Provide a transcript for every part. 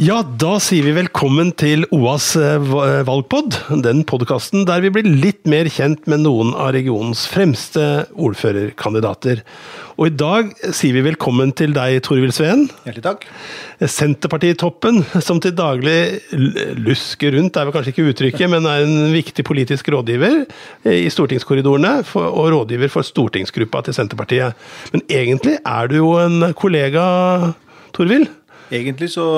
Ja, da sier vi velkommen til OAs eh, valgpod, den podkasten der vi blir litt mer kjent med noen av regionens fremste ordførerkandidater. Og i dag sier vi velkommen til deg, Torvild Sveen. Hjertelig takk. Senterpartitoppen, som til daglig lusker rundt, er vel kanskje ikke uttrykket, men er en viktig politisk rådgiver eh, i stortingskorridorene, og rådgiver for stortingsgruppa til Senterpartiet. Men egentlig er du jo en kollega, Torvild? Egentlig så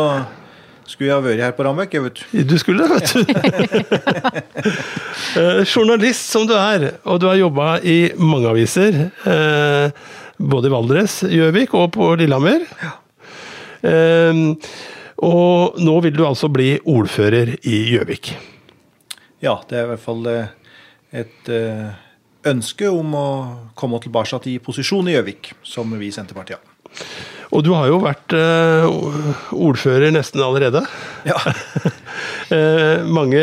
skulle jeg ha vært her på Ramøk, jeg vet du. Du skulle det, vet du. Eh, Journalist som du er, og du har jobba i mange aviser. eh, Både i Valdres, Gjøvik og på Lillehammer. Eh, Og nå vil du altså bli ordfører i Gjøvik. Ja, det er i hvert fall et ønske om å komme tilbake i posisjon i Gjøvik, som vi i Senterpartiet har. Og du har jo vært eh, ordfører nesten allerede. Ja. Eh, mange,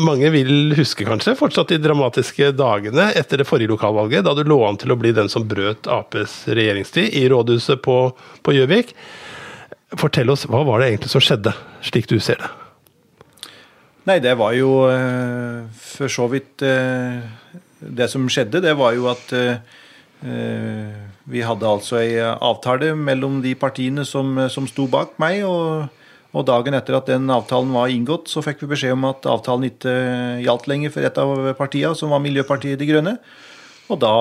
mange vil huske kanskje fortsatt de dramatiske dagene etter det forrige lokalvalget, da du lå an til å bli den som brøt Aps regjeringstid i rådhuset på på Gjøvik. Fortell oss, hva var det egentlig som skjedde, slik du ser det? Nei, det var jo eh, for så vidt Det som skjedde, det var jo at vi hadde altså ei avtale mellom de partiene som, som sto bak meg. og og dagen etter at den avtalen var inngått, så fikk vi beskjed om at avtalen ikke gjaldt lenger for et av partiene, som var Miljøpartiet De Grønne. Og da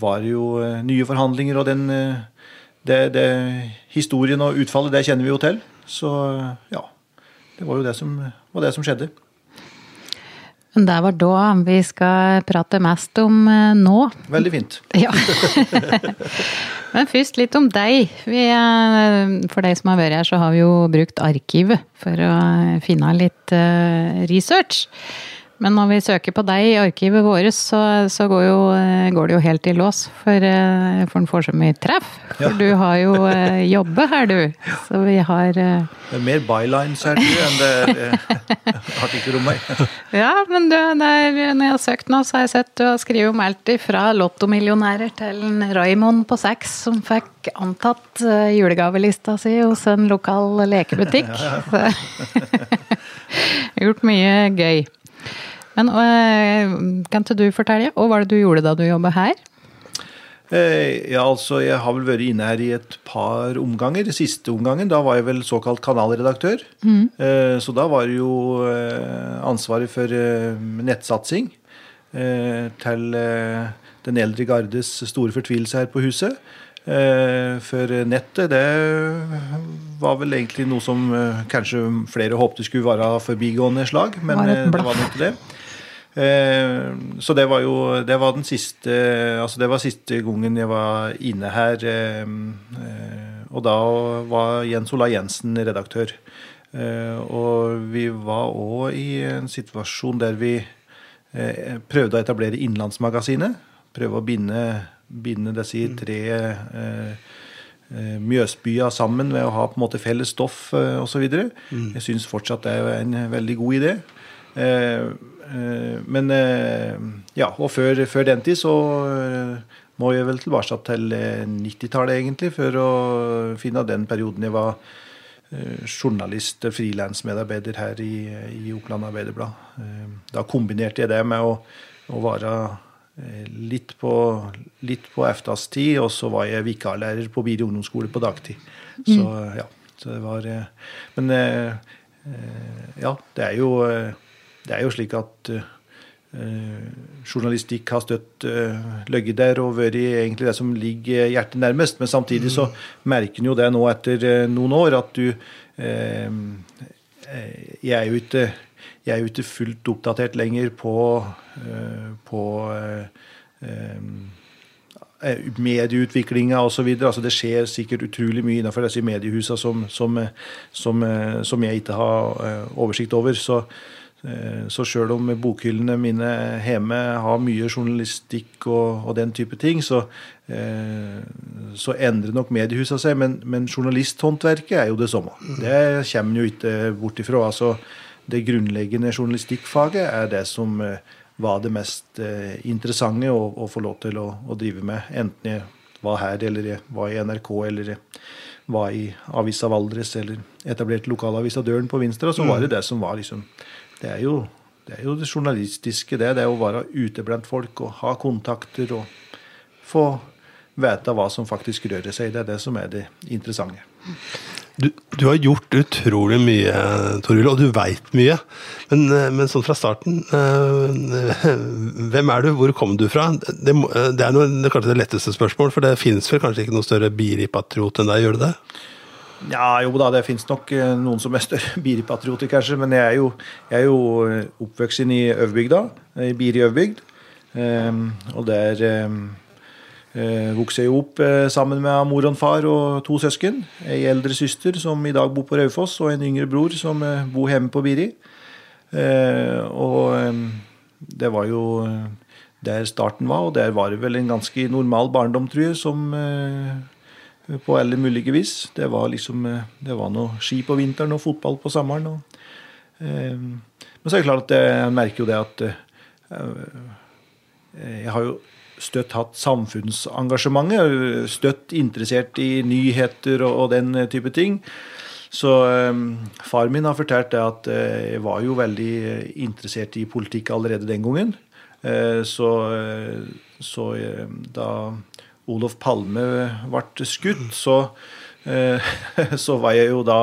var det jo eh, nye forhandlinger, og den eh, det, det, historien og utfallet, det kjenner vi jo til. Så ja, det var jo det som, var det som skjedde. Men det var da vi skal prate mest om eh, nå. Veldig fint. Ja. Men først litt om deg. Vi, eh, for deg som har vært her, så har vi jo brukt arkivet for å finne litt eh, research. Men når vi søker på deg i arkivet vårt, så, så går, jo, eh, går det jo helt i lås. For, eh, for en får så mye treff. For Ja. du har jo jobbe jobbet her, du. Så vi har eh, Det er mer bylines her du, enn det har artikler meg. Ja, men du, der, når jeg har søkt nå, så har jeg sett du har skrevet om alt fra lottomillionærer til en Raymond på seks som fikk antatt eh, julegavelista si hos en lokal lekebutikk. Gjort mye gøy. Men øh, kan ikke du fortelle, hva var det du gjorde da du jobba her? Eh, Ja, altså, Jeg har vel vært inne her i et par omganger. Siste omgangen, da var jeg vel såkalt kanalredaktør. Eh, Så da var det jo eh, ansvaret for eh, nettsatsing eh, til eh, den eldre gardes store fortvilelse her på huset. Eh, For nettet, det var vel egentlig noe som eh, kanskje flere håpte skulle være forbigående slag, men Var eh, det var nok det. Eh, Så det var jo det var den siste Altså det var siste gangen jeg var inne her. eh, eh, Og da var Jens Ola Jensen redaktør. Og vi var òg i en situasjon der vi prøvde å etablere Innlandsmagasinet. Prøve å binde, binde disse tre eh, eh, Mjøsbya sammen ved å ha på en måte felles stoff osv. Jeg syns fortsatt det er en veldig god idé. Eh, men eh, ja, og før, før den tid så eh, må jeg vel tilbake til eh, 90-tallet, egentlig, for å finne den perioden jeg var journalist, frilansmedarbeider her i, i Oppland Arbeiderblad. Da kombinerte jeg det med å, å være litt på, litt på efterstid, og så var jeg vikarlærer på Biri ungdomsskole på dagtid. Så ja, så det var Men ja, det er jo, det er jo slik at eh, eh, journalistikk har støtt uh, løyet der og vært egentlig det som ligger hjertet nærmest. Men samtidig så merker en jo det nå etter eh, noen år at du eh, eh, Jeg er jo ikke jeg er jo ikke fullt oppdatert lenger på, eh, på eh, eh, eh, medieutviklinga osv. Altså, det skjer sikkert utrolig mye innenfor disse mediehusene som, som, eh, som, eh, som jeg ikke har eh, oversikt over. Så, eh, så sjøl om bokhyllene mine hjemme har mye journalistikk og, og den type ting, så, eh, så endrer nok mediehusene seg. Men, men journalisthåndverket er jo det samme. Det kommer en jo ikke bort ifra. Altså, det grunnleggende journalistikkfaget er det som eh, var det mest eh, interessante å, å få lov til å, å, drive med. Enten jeg var her, eller jeg var i NRK, eller jeg var i Avisa Valdres, eller etablerte lokalavisa Døren på Vinstra, så var det det som var liksom Det er jo det, er jo det journalistiske, det. Det er å være ute blant folk og ha kontakter og få vite hva som faktisk rører seg. Det er det som er det interessante. Du, du, har gjort utrolig mye, Toril, og du veit mye. Men, eh, men, sånn fra starten øh, Hvem er du? Hvor kom du fra? Det, det er noe, det kanskje det letteste spørsmål, for det finnes vel kanskje ikke noe større Biri-patriot enn deg, gjør det det? Ja, jo da, det finnes nok eh, noen som er større Biri-patrioter, kanskje. Men jeg er jo, jeg er jo oppvokst i Øvbygda, i Biri Øvbygd. Um, og der um, uh, vokste jeg opp uh, sammen med mor og far og to søsken. Ei eldre søster som i dag bor på Raufoss, og en yngre bror som uh, bor hjemme på Biri. Og det var jo der starten var, og der var det vel en ganske normal barndom, tror jeg, som på alle mulige vis. Det var liksom Det var noe ski på vinteren og fotball på sommeren. Og, men så er det klart at jeg merker jo det at jeg har jo støtt hatt samfunnsengasjementet. Støtt interessert i nyheter og, og den type ting. Så eh, far min har fortalt det at jeg var jo veldig interessert i politikk allerede den gangen. Så, så da Olof Palme ble skutt, så, så var jeg jo da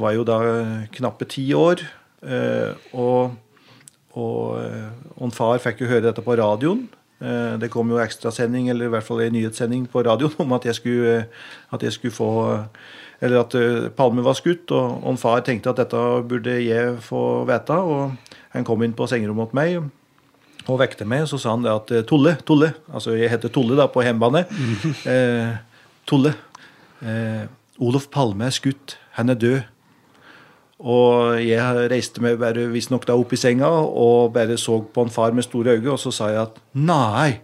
var jo da knappe ti år. og og, eh, og far fikk jo høre dette på radioen. Eh, det kom jo ekstrasending, eller i hvert fall en nyhetssending på radioen om at jeg skulle, at jeg skulle få Eller at eh, Palme var skutt. Og, og far tenkte at dette burde jeg få vite. Og han kom inn på sengerommet hos meg og vekte meg. Så sa han det at Tolle, Tolle Altså jeg heter Tolle da på hjemmebane. Eh, Tolle. Eh, Olof Palme er skutt. Han er død. Og jeg reiste meg bare visstnok da opp i senga og bare så på en far med store øyne, og så sa jeg at nei,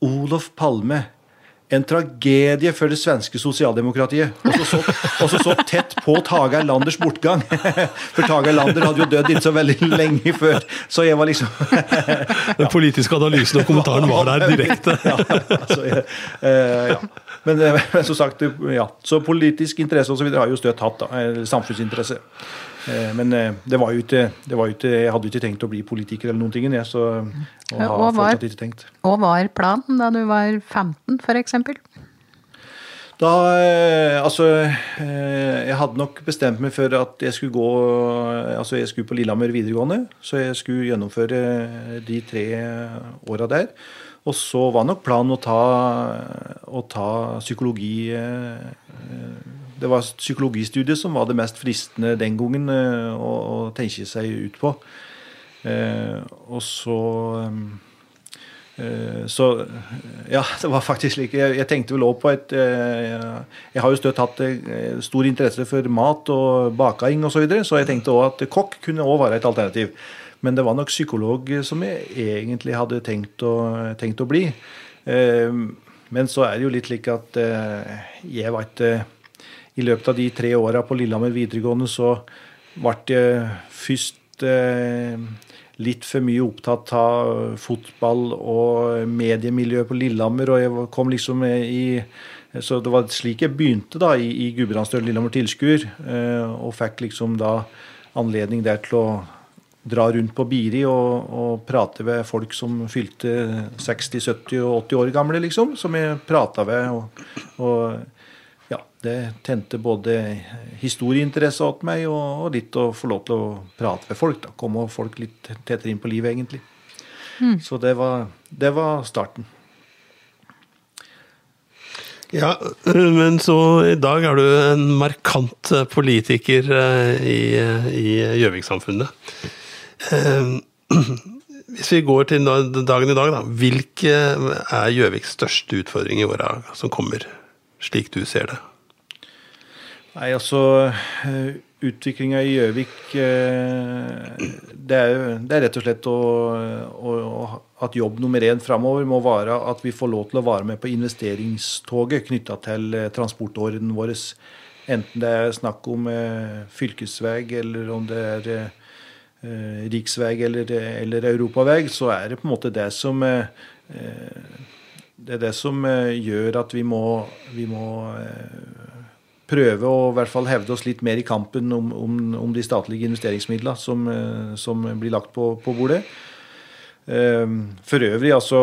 Olof Palme. En tragedie for det svenske sosialdemokratiet. Også så også så, tett på Tage Erlanders bortgang. For Tage Erlander hadde jo dødd ikke så veldig lenge før. Så jeg var liksom Den politiske analysen og kommentaren var der direkte. ja, altså, jeg, uh, ja. Men, eh, men, som sagt, ja. Så politisk interesse osv. har jo støtt hatt. da, Samfunnsinteresse. Eh, men eh, det var, jo ikke, det var jo ikke, jeg hadde jo ikke tenkt å bli politiker eller noen ting. Jeg, så, og, har og var, ikke tenkt. Og var planen da du var 15, f.eks.? Da Altså, jeg hadde nok bestemt meg for at jeg skulle gå Altså, jeg skulle på Lillehammer videregående, så jeg skulle gjennomføre de tre åra der. Og så var nok planen å ta, å ta psykologi eh, Det var psykologistudiet som var det mest fristende den gangen eh, å, å tenke seg ut på. Eh, og så så ja, det var faktisk slik. Jeg, jeg tenkte vel òg på et Jeg har jo støtt hatt stor interesse for mat og baking osv., så, videre, så jeg tenkte òg at kokk kunne òg være et alternativ. Men det var nok psykolog som jeg egentlig hadde tenkt å, tenkt å bli. Eh, men så er det jo litt slik at eh, jeg var ikke I løpet av de tre åra på Lillehammer videregående så ble jeg først eh, litt for mye opptatt av fotball og mediemiljøet på Lillehammer, og jeg kom liksom i så det var slik jeg begynte da i, i Gudbrandsdølen Lillehammer tilskuer, og fikk liksom da anledning der til å dra rundt på Biri og, og prate ved folk som fylte 60, 70 og 80 år gamle, liksom. Som jeg prata ved. Og, og, det tente både historieinteresse åt meg og, og, litt å få lov til å prate med folk. da, Komme folk litt tettere inn på livet, egentlig. Mm. Så det var, det var starten. Ja, men så i dag er du en markant politiker eh, i Gjøvik-samfunnet. Eh, hvis hvis vi går til dagen i dag, da. Hvilke er Gjøviks største utfordring i åra som kommer, slik du ser det? Nei, altså Utviklinga i Gjøvik det, det, er rett og slett å, å, at jobb nummer én framover må være at vi får lov til å være med på investeringstoget knytta til transportåren vår. Enten det er snakk om eh, fylkesvei, eller om det er eh, riksvei eller, eller europavei, så er det på en måte det som eh, Det er det som eh, gjør at vi må, vi må eh, prøve å i hvert fall hevde oss litt mer i kampen om, om, om de statlige investeringsmidlene som, eh, som, blir lagt på, på bordet. Ehm, for øvrig altså,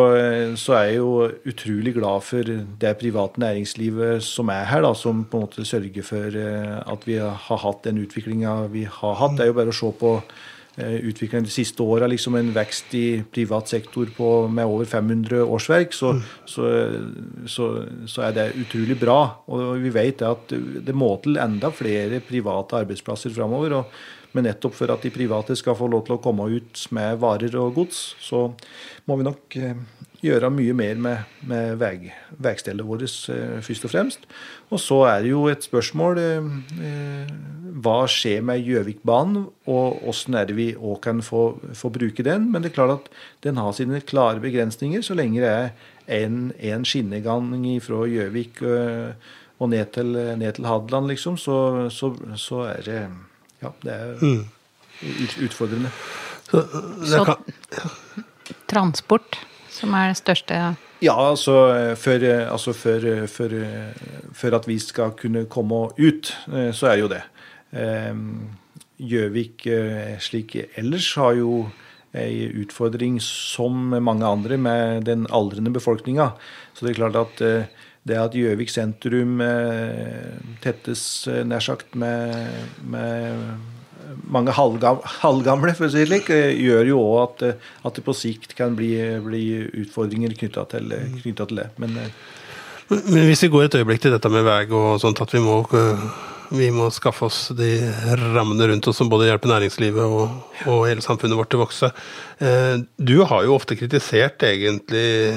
så er jeg jo utrolig glad for det private næringslivet som er her, da, som på en måte sørger for eh, at vi har hatt den utviklinga vi har hatt. Det er jo bare å se på eh, utviklingen de siste åra, liksom en vekst i privat sektor på, med over 500 årsverk, så, mm. så, så, så, er det utrolig bra. Og vi vet at det må til enda flere private arbeidsplasser framover. Og men nettopp for at de private skal få lov til å komme ut med varer og gods, så må vi nok eh, gjøre mye mer med, med veg, veistellet vårt eh, først og fremst. Og så er det jo et spørsmål eh, hva skjer med Gjøvikbanen, og hvordan er det vi òg kan få, få, bruke den. Men det er klart at den har sine klare begrensninger så lenge det er en skinnegang fra Gjøvik og ned til, ned til Hadeland, liksom, så, så, så er det ja, det er mm. utfordrende. Så, det kan, ja. transport som er det største Ja, altså før, altså før, før, før, at vi skal kunne komme ut, eh, så er jo det. Ehm, Gjøvik eh, slik ellers har jo ei utfordring som mange andre med den aldrende befolkninga. Så det er klart at eh, det at Gjøvik sentrum eh, tettes eh, nær sagt med, med mange halvgamle, for å si det slik, eh, gjør jo òg at, at, det på sikt kan bli, bli utfordringer knytta til, til, det. Men, Men, hvis vi går et øyeblikk til dette med vei og sånt, at vi må, vi må skaffe oss de rammene rundt oss som både hjelper næringslivet og, og hele samfunnet vårt til å vokse. Du har jo ofte kritisert egentlig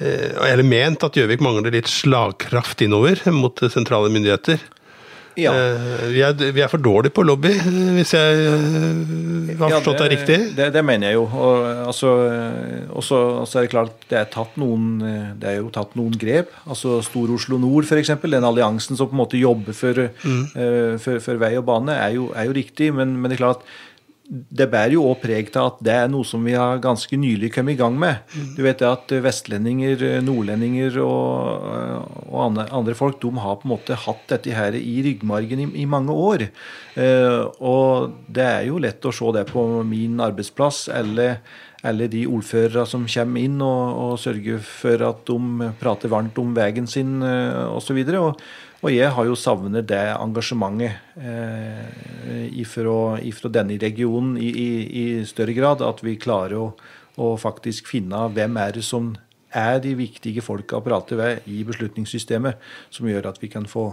eller ment at Gjøvik mangler litt slagkraft innover mot sentrale myndigheter. Ja. Eh, vi, er, vi, er, for dårlige på lobby, hvis jeg eh, har forstått ja, det, det, riktig? Det, det, mener jeg jo. Og, altså, også, også, er det klart det er, noen, det er jo tatt noen grep. altså Stor-Oslo Nord, f.eks. Den alliansen som på en måte jobber for, mm. uh, for, for vei og bane, er jo, er jo riktig. Men, men, det er klart det bærer jo òg preg til at det er noe som vi har ganske nylig kommet i gang med. Du vet at Vestlendinger, nordlendinger og, og andre, andre, folk de har på en måte hatt dette her i ryggmargen i, i mange år. Eh, og det er jo lett å se det på min arbeidsplass eller, eller de ordførere som kommer inn og, og, sørger for at de prater varmt om veien sin eh, osv. Og, så og jeg har jo savnet det engasjementet eh, ifra, denne regionen i, i, i, større grad. At vi klarer å, å, faktisk finne hvem er det som er de viktige folka å prate ved i beslutningssystemet, som gjør at vi kan få,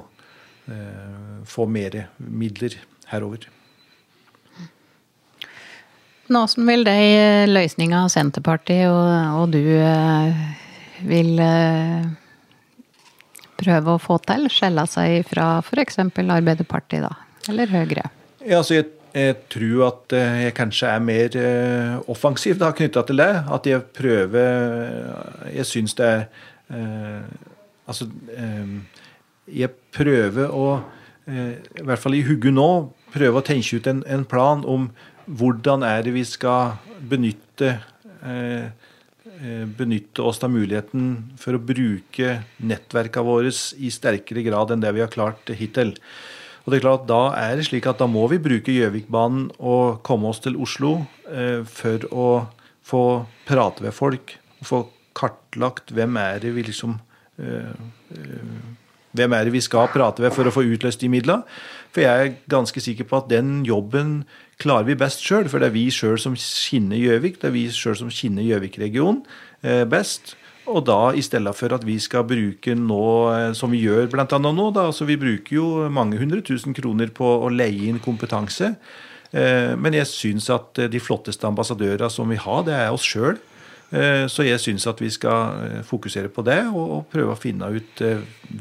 eh, få mer midler herover. Hvordan vil de løsninga Senterpartiet og, og du eh, vil eh, prøve å få til? Skjelle seg fra f.eks. Arbeiderpartiet, da? Eller Høyre? Ja, altså jeg, jeg, tror at eh, jeg kanskje er mer uh, offensiv da, knytta til det. At jeg prøver Jeg syns det er eh, Altså eh, Jeg prøver å, i hvert fall i hugget nå, prøve å tenke ut en, en, plan om hvordan er det vi skal benytte eh, Eh, benytte oss av muligheten for å bruke nettverkene våre i sterkere grad enn det vi har klart hittil. Og det er klart, Da er det slik at da må vi bruke Gjøvikbanen og komme oss til Oslo eh, for å få prate med folk. Få kartlagt hvem er det vi liksom eh, eh, Hvem er det vi skal prate med for å få utløst de midlene? For jeg er ganske sikker på at den jobben klarer vi best sjøl, for det er vi sjøl som kjenner Gjøvik. Det er vi sjøl som kjenner Gjøvik-regionen eh, best. Og da i stedet for at vi skal bruke nå, eh, som vi gjør bl.a. nå, da, altså vi bruker jo mange hundre tusen kroner på å leie inn kompetanse. Eh, men jeg syns at de flotteste ambassadørene som vi har, det er oss sjøl. Så jeg syns at vi skal fokusere på det og, prøve å finne ut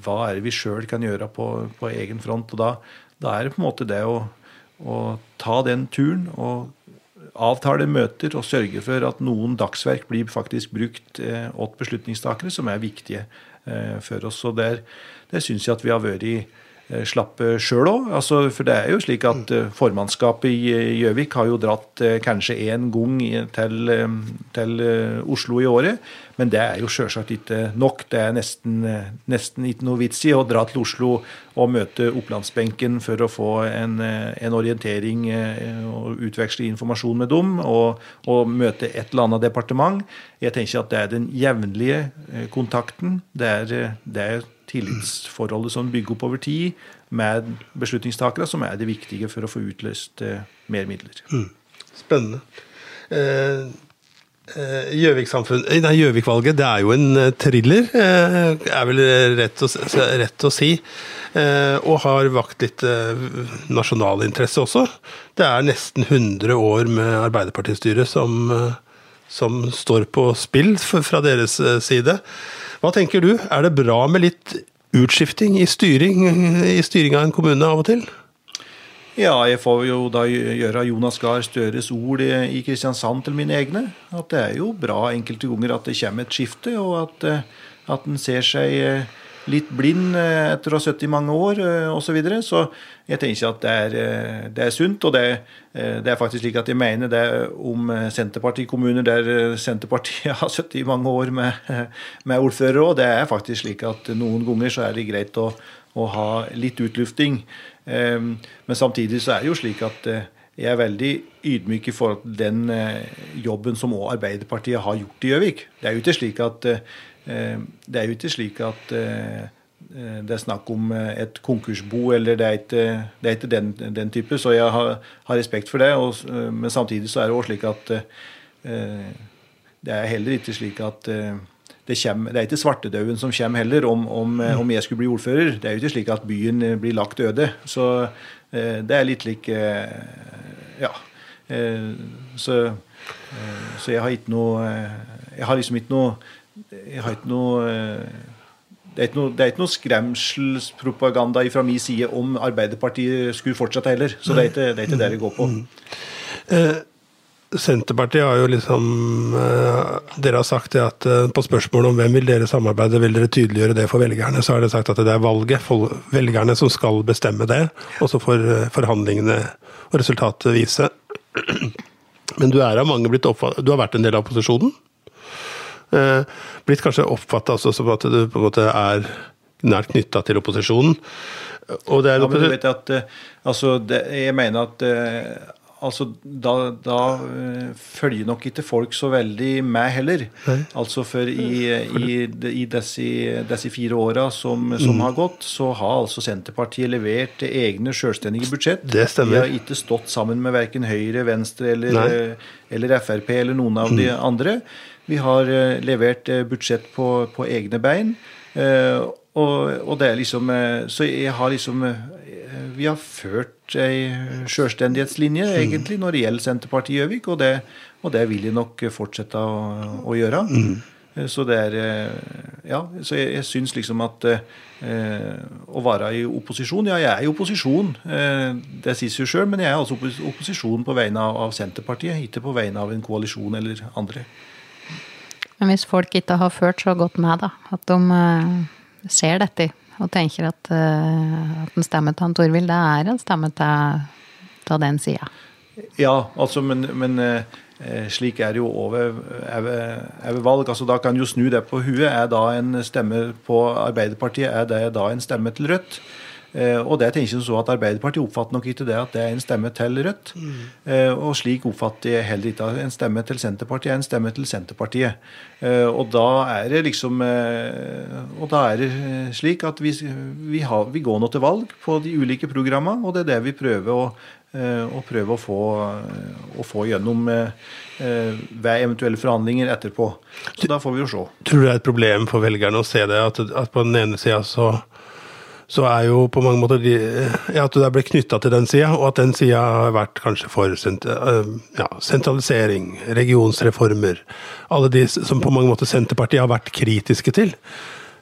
hva er det vi sjøl kan gjøre på, på, egen front. Og da, da, er det på en måte det å, å ta den turen og avtale møter og sørge for at noen dagsverk blir faktisk brukt eh, åt beslutningstakere, som er viktige eh, for oss. Og der, der syns jeg at vi har vært i Eh, slapp sjøl òg. Altså, for det er jo slik at eh, formannskapet i eh, Gjøvik har jo dratt kanskje én gang til, til, Oslo i året. Men det er jo sjølsagt ikke nok. Det er nesten, nesten, ikke noe vits i å dra til Oslo og møte opplandsbenken for å få en, en orientering og utveksle informasjon med dem, og, og, møte et eller annet departement. Jeg tenker at det er den jevnlige kontakten. Det er, det er tillitsforholdet som bygger opp over tid med beslutningstakere, som er det viktige for å få utløst eh, mer midler. Mm. Spennende. Eh, eh, Gjøvik-valget, det er jo en thriller, er vel rett å, rett å si. Og har vakt litt nasjonal interesse også. Det er nesten 100 år med Arbeiderpartistyre som, som står på spill fra deres side. Hva tenker du, er det bra med litt utskifting i styring, i styring av en kommune av og til? Ja, jeg får jo da gjøre Jonas Gahr Støres ord i Kristiansand til mine egne. At det er jo bra enkelte ganger at det kommer et skifte, og at, eh, at en ser seg eh, litt blind eh, etter å ha sittet i mange år osv. Så, videre. så jeg tenker at det er, eh, det er sunt. Og det, eh, det, er faktisk slik at jeg mener det om Senterpartikommuner der Senterpartiet har sittet i mange år med, med ordfører òg. Det er faktisk slik at noen ganger så er det greit å, å ha litt utlufting. Men samtidig så er det jo slik at jeg er veldig ydmyk i forhold til den jobben som òg Arbeiderpartiet har gjort i Gjøvik. Det er jo ikke slik at Eh, det er jo ikke slik at eh, eh, det er snakk om et konkursbo, eller det er ikke, det er ikke den, den, type. Så jeg har, har respekt for det. Og, men samtidig så er det også slik at det er heller ikke slik at det, kommer, det er ikke svartedauden som kommer heller, om, om, om, jeg skulle bli ordfører. Det er jo ikke slik at byen blir lagt øde. Så det er litt lik Ja. Så, så jeg har ikke noe Jeg har liksom ikke noe jeg har ikke noe eh, det er, noe, det er ikke noe, skremselspropaganda fra min side om Arbeiderpartiet skulle fortsette heller. Så det er ikke det er ikke det det går på. Mm. Eh, Senterpartiet har jo liksom eh, Dere har sagt det at eh, på spørsmålet om hvem vil dere samarbeide, vil dere tydeliggjøre det for velgerne. Så har dere sagt at det er valget, for velgerne, som skal bestemme det. Og så får forhandlingene og resultatet vise. Men du er av mange blitt oppfattet Du har vært en del av opposisjonen? Eh, blitt kanskje oppfatta som at du på en måte er nært knytta til opposisjonen. Og det er ja, men du vet at eh, altså, det, Jeg mener at eh, altså, da, da følger nok ikke folk så veldig med heller. Nei. Altså For i, i, i disse, fire åra som, som mm. har gått, så har altså Senterpartiet levert egne selvstendige budsjett. Det stemmer. De har ikke stått sammen med verken Høyre, Venstre eller, eller Frp eller noen av mm. de andre. Vi har eh, levert eh, budsjett på, på egne bein. Eh, og, og, det er liksom Så jeg har liksom Vi har ført ei sjølstendighetslinje, mm. egentlig, når det gjelder Senterpartiet i Gjøvik, og, og, det vil jeg nok fortsette å, å gjøre. Mm. Så det er Ja, så jeg, jeg syns liksom at eh, å være i opposisjon Ja, jeg er i opposisjon, eh, det sies jo sjøl, men jeg er altså opposisjon på vegne av, av Senterpartiet, ikke på vegne av en koalisjon eller andre. Men hvis folk ikke har ført så godt med, da, at de uh, ser dette og tenker at, uh, at en stemme til Torvild, det er en stemme til, til den sida. Ja, altså, men, men uh, slik er det jo over, over valg. altså Da kan jo snu det på huet. Er da en stemme på Arbeiderpartiet, er det da en stemme til Rødt? Eh, og det tenker jeg så at Arbeiderpartiet oppfatter nok ikke det at det er en stemme til Rødt. Mm. Og slik oppfatter jeg heller ikke at en stemme til Senterpartiet er en stemme til Senterpartiet. Eh, og da er det liksom Og da er det slik at vi, vi, har, vi går nå til valg på de ulike programmene, og det er det vi prøver å og prøve å få, å få gjennom ved eventuelle forhandlinger etterpå. Så da får vi jo se. Tror du det er et problem for velgerne å se det? At, at på den ene sida så så er jo på mange måter de, ja, at du der blitt knytta til den sida, og at den sida har vært kanskje for ja, sentralisering, regionsreformer. Alle de som på mange måter Senterpartiet har vært kritiske til.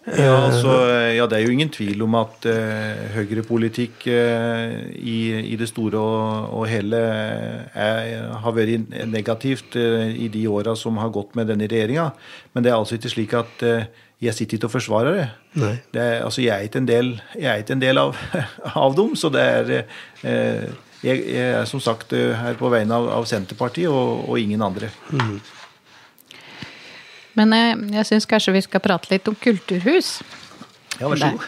Ja, altså, ja, det er jo ingen tvil om at uh, høyrepolitikk uh, i, i, det store og, og hele er, har vært negativt uh, i de åra som har gått med denne regjeringa. Men det er altså ikke slik at uh, jeg sitter ikke og forsvarer det. det er, altså, jeg er ikke en del, er ikke en del av, av, dem, så det er eh, jeg, jeg, er som sagt eh, her på vegne av, av Senterpartiet og, og, ingen andre. Mm. Men jeg, eh, jeg syns kanskje vi skal prate litt om kulturhus. Ja, vær så god.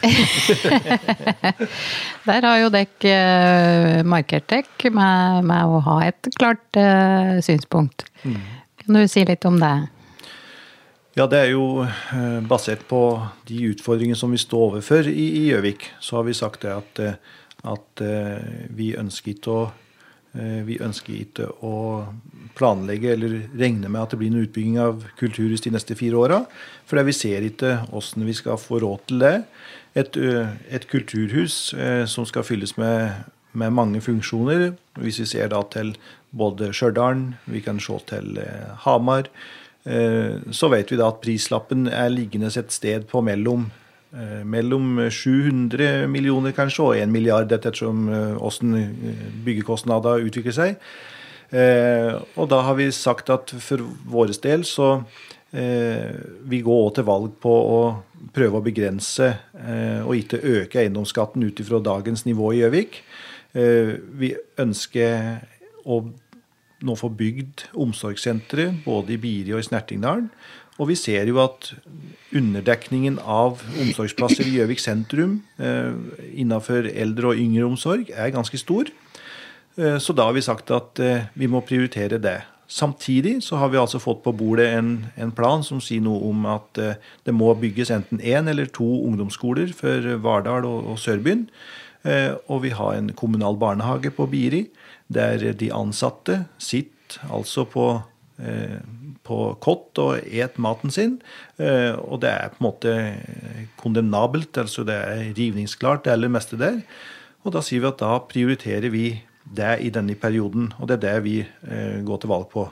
Der har jo dere eh, markert dere med, med, å ha et klart uh, synspunkt. Mm. Kan du si litt om det? Ja, det er jo eh, basert på de utfordringene som vi står overfor i Gjøvik. Så har vi sagt det at, eh, at eh, vi ønsker ikke å vi ønsker ikke å planlegge eller regne med at det blir noen utbygging av kulturhus de neste fire åra. For vi ser ikke hvordan vi skal få råd til det. Et, et kulturhus som skal fylles med, med, mange funksjoner. Hvis vi ser da til både Stjørdal, vi kan se til Hamar. Eh, så vet vi da at prislappen er liggende et sted på mellom, eh, mellom 700 millioner kanskje og 1 milliard, ettersom hvordan eh, byggekostnader utvikler seg. Og da har vi sagt at for vår del så vi går òg til valg på å prøve å begrense og ikke øke eiendomsskatten ut ifra dagens nivå i Gjøvik. Vi ønsker å nå får bygd omsorgssentre både i Biri og i Snertingdalen. Og vi ser jo at underdekningen av omsorgsplasser i Gjøvik sentrum eh, innenfor eldre- og yngre omsorg er ganske stor. Eh, så da har vi sagt at eh, vi må prioritere det. Samtidig så har vi altså fått på bordet en, en plan som sier noe om at eh, det må bygges enten én eller to ungdomsskoler for Vardal og, og Sørbyen. Eh, og vi har en kommunal barnehage på Biri der de ansatte sitter altså på, eh, på kott og et maten sin. Eh, og det er på en måte kondemnabelt, altså det er rivningsklart, det aller meste der. Og da sier vi at da prioriterer vi det i denne perioden, og det er det vi eh, går til valg på.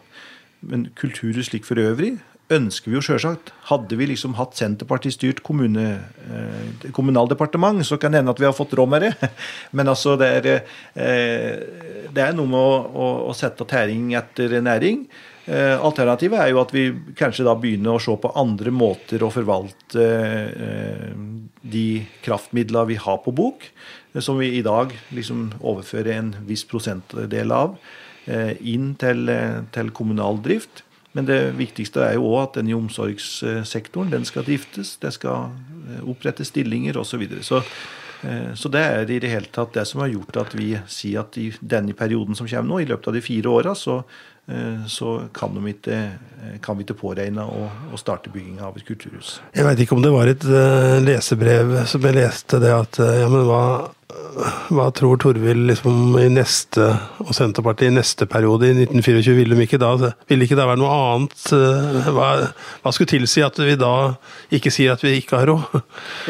Men kulturhus slik for øvrig ønsker vi jo sjølsagt. Hadde vi liksom hatt Senterparti-styrt kommune, eh, kommunaldepartement, så kan det hende at vi har fått råd med det. Men altså, det er, eh, det er noe med å, å, å sette tæring etter næring. Eh, alternativet er jo at vi kanskje da begynner å se på andre måter å forvalte eh, de kraftmidlene vi har på bok, eh, som vi i dag liksom overfører en viss prosentdel av, eh, inn til, til kommunal drift. Men det viktigste er jo òg at den i omsorgssektoren den skal driftes. Det skal eh, opprettes stillinger osv. Så, videre. så eh, så det er i det hele tatt det som har gjort at vi sier at i denne perioden som kommer nå, i løpet av de fire åra, så, eh, så kan, ikke, kan, vi ikke påregne å, å starte bygginga av et kulturhus. Jeg veit ikke om det var et lesebrev som jeg leste det at ja, men hva hva tror Torvild liksom i neste, og Senterpartiet i neste periode, i 1924, ville, ikke da, vil ikke det være noe annet? Eh, hva, hva, skulle tilsi at vi da ikke sier at vi ikke har råd?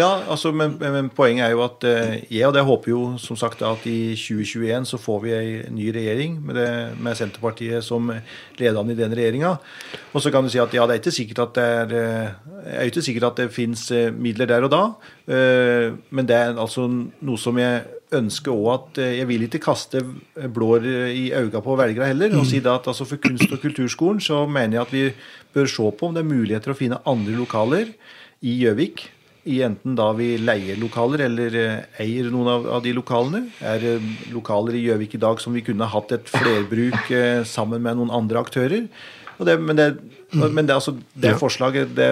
Ja, altså, men, men poenget er jo at eh, jeg og det håper jo som sagt at i 2021 så får vi ei ny regjering med, det, med Senterpartiet som ledende i den regjeringa. Og så kan du si at ja, det er ikke sikkert at det er, eh, er ikke sikkert at det finnes midler der og da. Men det er altså noe som jeg ønsker òg at eh, jeg vil ikke kaste blår i øynene på velgere heller. og si da at altså For kunst- og kulturskolen så mener jeg at vi bør se på om det er muligheter å finne andre lokaler i Gjøvik. I enten da vi leier lokaler eller eh, eier noen av, av de lokalene. Er det lokaler i Gjøvik i dag som vi kunne hatt et flerbruk eh, sammen med noen andre aktører. Det, men det, men det, altså, det forslaget det,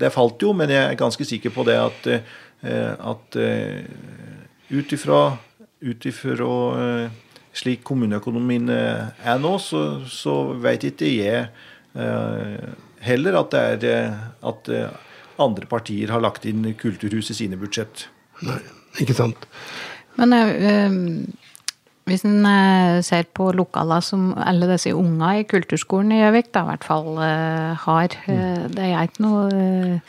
det, falt jo, men jeg er ganske sikker på det at, at ut ifra uh, slik kommuneøkonomien uh, er nå, så, så vet ikke jeg uh, heller at det er at andre partier har lagt inn kulturhus i sine budsjett. Nei, ikke sant. Men hvis en ser på lokaler som alle disse unga i kulturskolen i Gjøvik da i hvert fall har, mm. det er ikke noe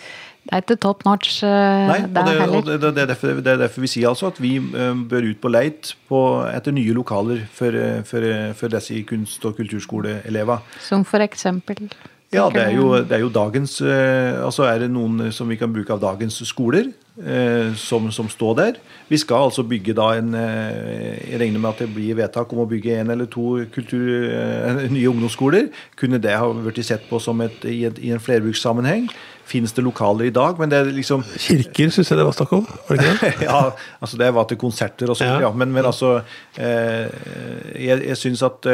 Det er ikke top notch uh, Nei, og det, og det, det, er derfor, det, er derfor, vi sier altså at vi uh, bør ut på leit på, etter nye lokaler for, for, for disse kunst- og kulturskoleelever. Som for eksempel? Ja, det er, jo, det er jo dagens Altså er det noen som vi kan bruke av dagens skoler. Som, som, står der. Vi skal altså bygge da en Jeg regner med at det blir vedtak om å bygge en eller to kultur, nye ungdomsskoler. Kunne det ha blitt sett på som et, i, et, i en flerbrukssammenheng? Finnes det lokaler i dag? Men det er liksom Kirker syns jeg det var snakk om? var det ikke det? ja, altså det var til konserter og sånn, ja. ja. Men, men, altså eh, Jeg, jeg syns at,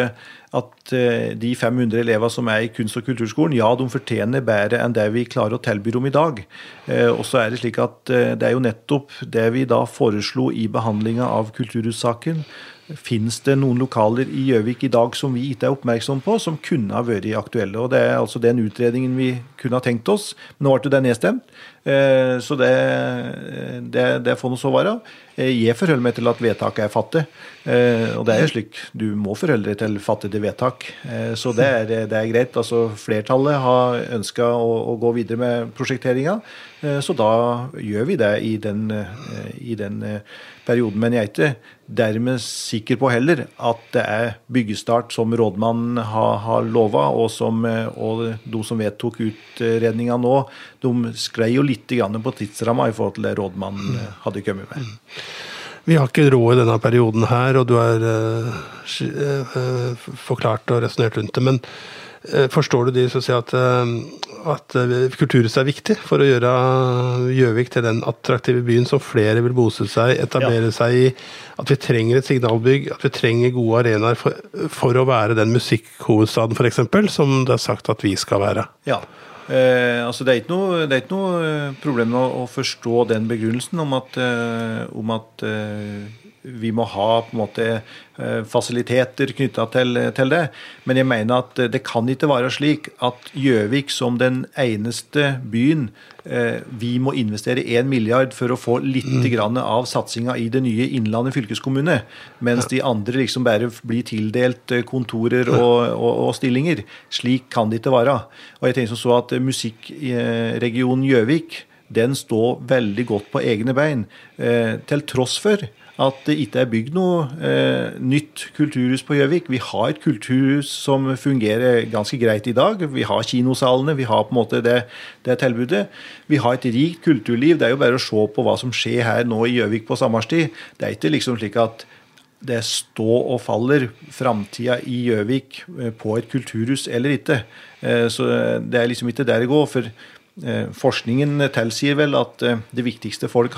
at de 500 elever som er i kunst- og kulturskolen, ja, de fortjener bedre enn det vi klarer å tilby dem i dag. Eh, og så er det slik at det er jo nettopp det vi da foreslo i behandlinga av kulturhussaken Fins det noen lokaler i Gjøvik i dag som vi ikke er oppmerksom på, som kunne ha vært aktuelle? Og Det er altså den utredningen vi kunne ha tenkt oss. Nå ble det nedstemt, så det, det, det får nå så være. Eh, jeg forholder meg til at vedtaket er fattet. Eh, og det er jo slik, du må forholde deg til fattede vedtak. Så det er, det er greit. Altså Flertallet har ønska å, å, gå videre med prosjekteringa, så da gjør vi det i den, i den perioden. Men jeg er ikke dermed sikker på heller at det er byggestart som rådmannen har, har lova, og, som, og de som vedtok utredninga nå, de sklei jo litt på tidsramma i forhold til det rådmannen hadde kommet med. Vi har ikke råd i denne perioden her, og du har uh, forklart og resonnert rundt det. Men forstår du de som sier at, at kulturhuset er viktig for å gjøre Gjøvik til den attraktive byen som flere vil bosette seg, etablere ja. seg i? At vi trenger et signalbygg, at vi trenger gode arenaer for, for å være den musikkhovedstaden f.eks., som det er sagt at vi skal være? Ja, Eh, altså det, er ikke noe, er ikke noe eh, problem å, å, forstå den begrunnelsen om at, eh, om at eh, vi må ha på en måte eh, fasiliteter knytta til, til, det. Men jeg mener at det kan ikke være slik at Gjøvik som den eneste byen Eh, vi må investere 1 milliard for å få litt mm. grann av satsinga i det nye Innlandet fylkeskommune, mens de andre liksom bare blir tildelt eh, kontorer og, og, og stillinger. Slik kan det ikke være. Og jeg tenker så at Musikkregionen Gjøvik den står veldig godt på egne bein, til tross for at det ikke er bygd noe eh, nytt kulturhus på Gjøvik. Vi har et kulturhus som fungerer ganske greit i dag. Vi har kinosalene, vi har på en måte det, det tilbudet. Vi har et rikt kulturliv. Det er jo bare å se på hva som skjer her nå i Gjøvik på sommerstid. Det er ikke liksom slik at det stå og faller framtida i Gjøvik eh, på et kulturhus eller ikke. Eh, så det er liksom ikke der det går. for Eh, forskningen tilsier vel at eh, det viktigste folk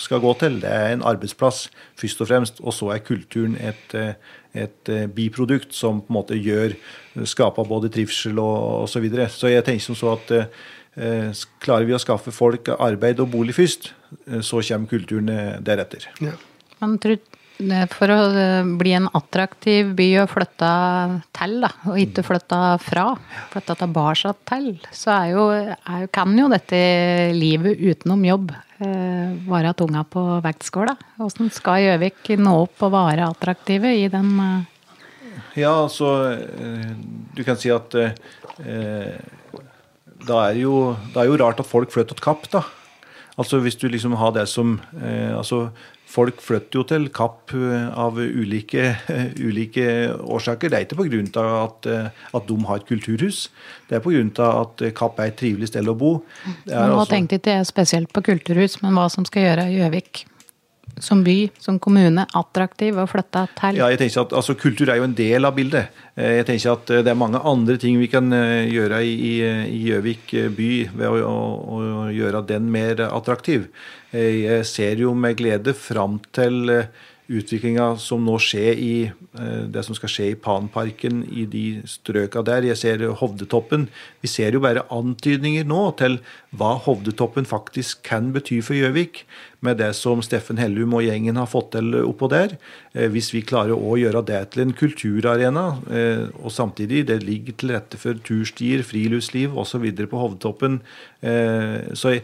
skal gå til, det er en arbeidsplass, først og fremst. Og så er kulturen et, eh, et biprodukt som på en måte gjør skaper både trivsel og osv. Så, videre. så jeg tenker som så at klarer vi å skaffe folk arbeid og bolig først, så kommer kulturen deretter. Ja. Man tror for å eh, bli en attraktiv by å flytte til, da, og ikke flytte fra, flytte tilbake til, så er jo, er, kan jo dette livet utenom jobb eh, være tunga på vektskåla. Hvordan skal Gjøvik nå opp og være attraktive i den eh... Ja, altså Du kan si at eh, da er, jo, det er jo rart at folk flytter til Kapp, da. Altså Hvis du liksom har det som eh, altså Folk flytter jo til Kapp eh, av ulike, ulike årsaker. Det er ikke pga. At, eh, at de har et kulturhus. Det er pga. at Kapp er et trivelig sted å bo. Nå altså... tenkte ikke jeg spesielt på kulturhus, men hva som skal gjøre Gjøvik som by, som kommune, attraktiv å flytte til? Ja, jeg tenker at altså, Kultur er jo en del av bildet. Eh, jeg tenker at det er mange andre ting vi kan gjøre i Gjøvik by ved å, å, å gjøre den mer attraktiv. Eh, jeg ser jo med glede fram til eh, utviklinga som nå skjer i eh, det som skal skje i Panparken, i de strøka der. Jeg ser Hovdetoppen. Vi ser jo bare antydninger nå til hva Hovdetoppen faktisk kan bety for Gjøvik, med det som Steffen Hellum og gjengen har fått til oppå der. Hvis vi klarer å gjøre det til en kulturarena, og samtidig det ligger til rette for turstier, friluftsliv osv. på Hovdetoppen, så